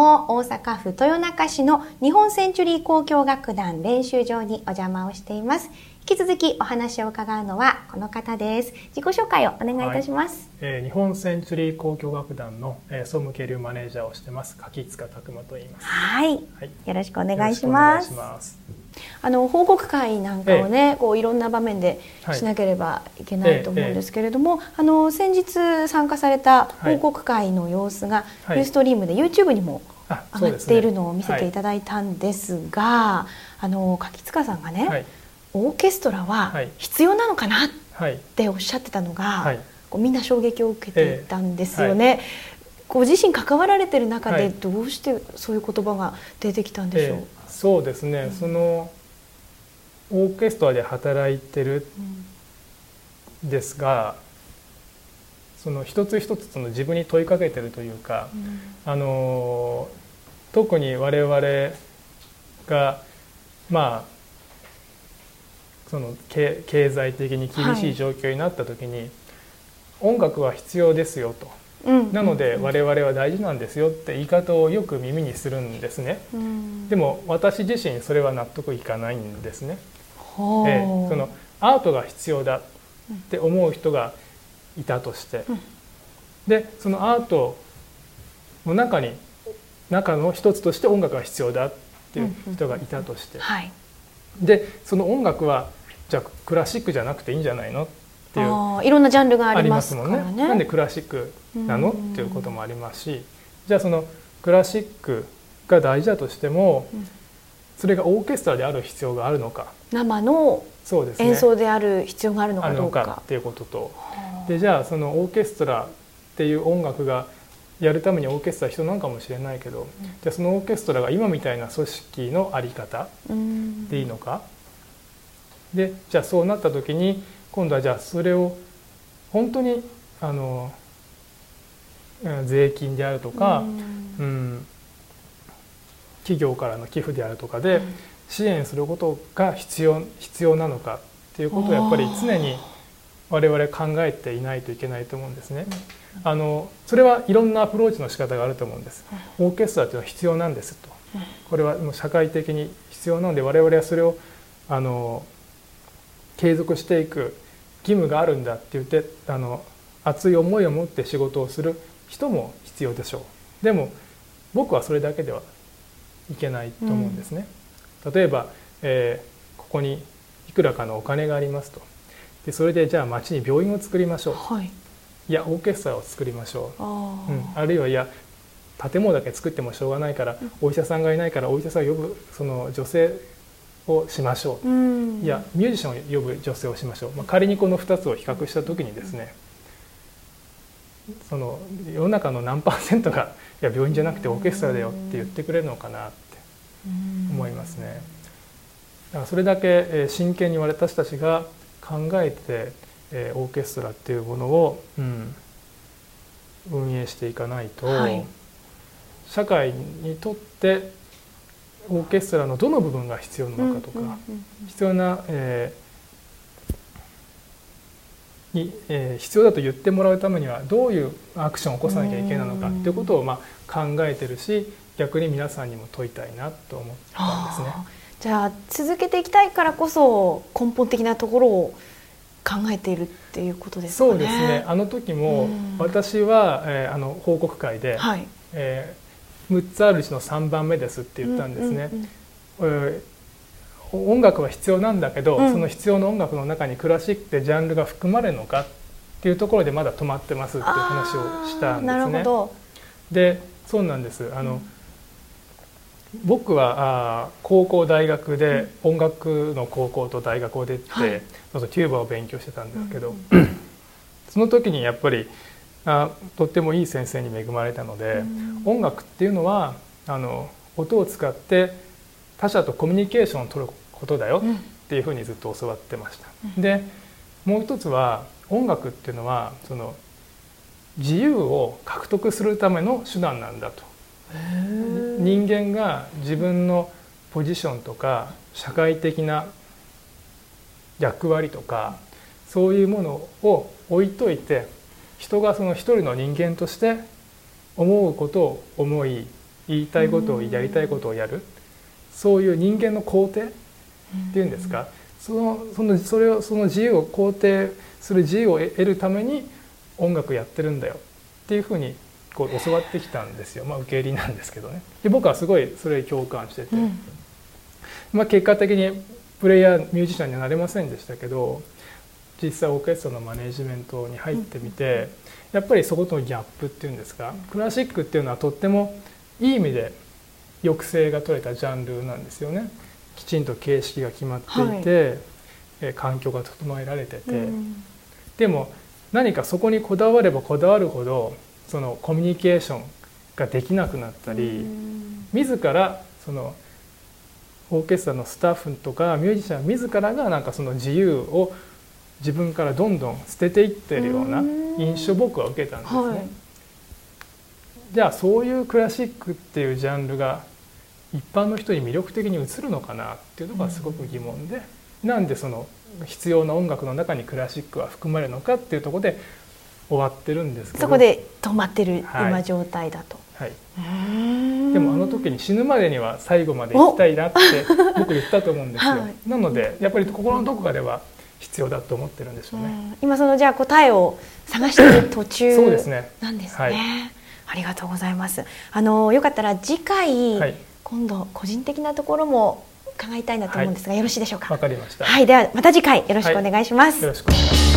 も大阪府豊中市の日本センチュリー交響楽団練習場にお邪魔をしています。引き続きお話を伺うのはこの方です。自己紹介をお願いいたします。はい、えー、日本センチュリー交響楽団の、えー、総務経理マネージャーをしてます柿塚拓馬と言います。はい、はい、よろしくお願いします。あの報告会なんかをね、えー、こういろんな場面でしなければいけないと思うんですけれども、あの先日参加された報告会の様子が、はい、ユーストリームで YouTube にも上がっているのを見せていただいたんですが、あの柿塚さんがね、オーケストラは必要なのかなっておっしゃってたのが、こうみんな衝撃を受けていたんですよね。ご自身関わられてる中でどうしてそういう言葉が出てきたんでしょう、えー、そうですね、うん、そのオーケストラで働いてるんですが、うん、その一つ一つの自分に問いかけてるというか、うん、あの特に我々がまあその経済的に厳しい状況になった時に、はい、音楽は必要ですよと、うん、なので我々は大事なんですよって言い方をよく耳にするんですね、うん、でも私自身それは納得いかないんですね、えそのアートが必要だって思う人がいたとして、うん、でそのアートの中に中の一つとして音楽が必要だっていう人がいたとして、はい、でその音楽はじゃあクラシックじゃなくていいんじゃないのっていう。いろんなジャンルがありますもんね。なんでクラシックなの？っていうこともありますし。じゃあそのクラシックが大事だとしても、それがオーケストラである必要があるのか。生の演奏である必要があるのかどうか。っていうことと。でじゃあそのオーケストラっていう音楽がやるためにオーケストラ必要なのかもしれないけど、じゃあそのオーケストラが今みたいな組織の在り方でいいのか、でじゃあそうなった時に今度はじゃあそれを本当にあの税金であるとか、うん、企業からの寄付であるとかで支援することが必要必要なのかっていうことをやっぱり常に我々考えていないといけないと思うんですね。あのそれはいろんなアプローチの仕方があると思うんです。オーケストラというのは必要なんですと。これはもう社会的に必要なので我々はそれをあの継続していく義務があるんだって言ってあの熱い思いを持って仕事をする人も必要でしょう。でも僕はそれだけではいけないと思うんですね、うん、例えば、えー、ここにいくらかのお金がありますと。でそれでじゃあ町に病院を作りましょう、はい、いやオーケストラを作りましょう。あ,、うん、あるいはいや建物だけ作ってもしょうがないから、うん、お医者さんがいないからお医者さんを呼ぶその女性をしましょう、うん、いやミュージシャンを呼ぶ女性をしましょう、まあ、仮にこの2つを比較した時にですねその世の中の何パーセントがいや病院じゃなくてオーケストラだよって言ってくれるのかなって思いますね。だからそれだけ真剣に私たちが考えてオーケストラっていうものを、うん、運営していかないと、はい、社会にとってオーケストラのどの部分が必要なのかとか、必要な、えーにえー、必要だと言ってもらうためにはどういうアクションを起こさなきゃいけないのかっていうことを、まあ、考えてるし逆に皆さんにも問いたいなと思ったんですね。じゃあ続けていきたいからこそ根本的なところを考えているっていうことですかね。そうですね。あの時も私は、えー、あの報告会で、はい、え6つあるうちの3番目ですって言ったんですね。音楽は必要なんだけど、うん、その必要な音楽の中にクラシックってジャンルが含まれるのかっていうところでまだ止まってますっていう話をしたんですね。でそうなんです。あの、うん、僕はあ高校大学で音楽の高校と大学を出て、はい、テューバを勉強してたんですけど、うん、その時にやっぱりあとってもいい先生に恵まれたので、音楽っていうのはあの音を使って他者とコミュニケーションを取ることだよっていうふうにずっと教わってました。でもう一つは音楽っていうのはその自由を獲得するための手段なんだと。人間が自分のポジションとか社会的な役割とかそういうものを置いといて人がその一人の人間として思うことを思い言いたいことをやりたいことをやる。そういう人間の肯定っていうんですか？そのそのそれをその自由を肯定する自由を得るために音楽やってるんだよっていうふうにこう教わってきたんですよ、まあ、受け入れなんですけどね。で僕はすごいそれに共感してて、うん、まあ、結果的にプレイヤーミュージシャンにはなれませんでしたけど実際オーケストラのマネジメントに入ってみて、やっぱりそことのギャップっていうんですかクラシックっていうのはとってもいい意味で抑制が取れたジャンルなんですよね。きちんと形式が決まっていて、はい、環境が整えられてて、うん、でも何かそこにこだわればこだわるほどそのコミュニケーションができなくなったり、うん、自らそのオーケストラのスタッフとかミュージシャン自らがなんかその自由を自分からどんどん捨てていってるような印象を僕は受けたんですね。はい、じゃあそういうクラシックっていうジャンルが一般の人に魅力的に映るのかなっていうのがすごく疑問で、うん、なんでその必要な音楽の中にクラシックは含まれるのかっていうところで終わってるんですけどそこで止まってる今状態だと。はい、でもあの時に死ぬまでには最後まで行きたいなって僕言ったと思うんですよ。はい、なのでやっぱり心のどこかでは必要だと思ってるんでしょうね。今そのじゃあ答えを探している途中そうですね。なんですね。はい、ありがとうございます。あのよかったら次回、はい、今度個人的なところも伺いたいなと思うんですが、よろしいでしょうか？わかりました。はい、ではまた次回よろしくお願いします。よろしくお願いします。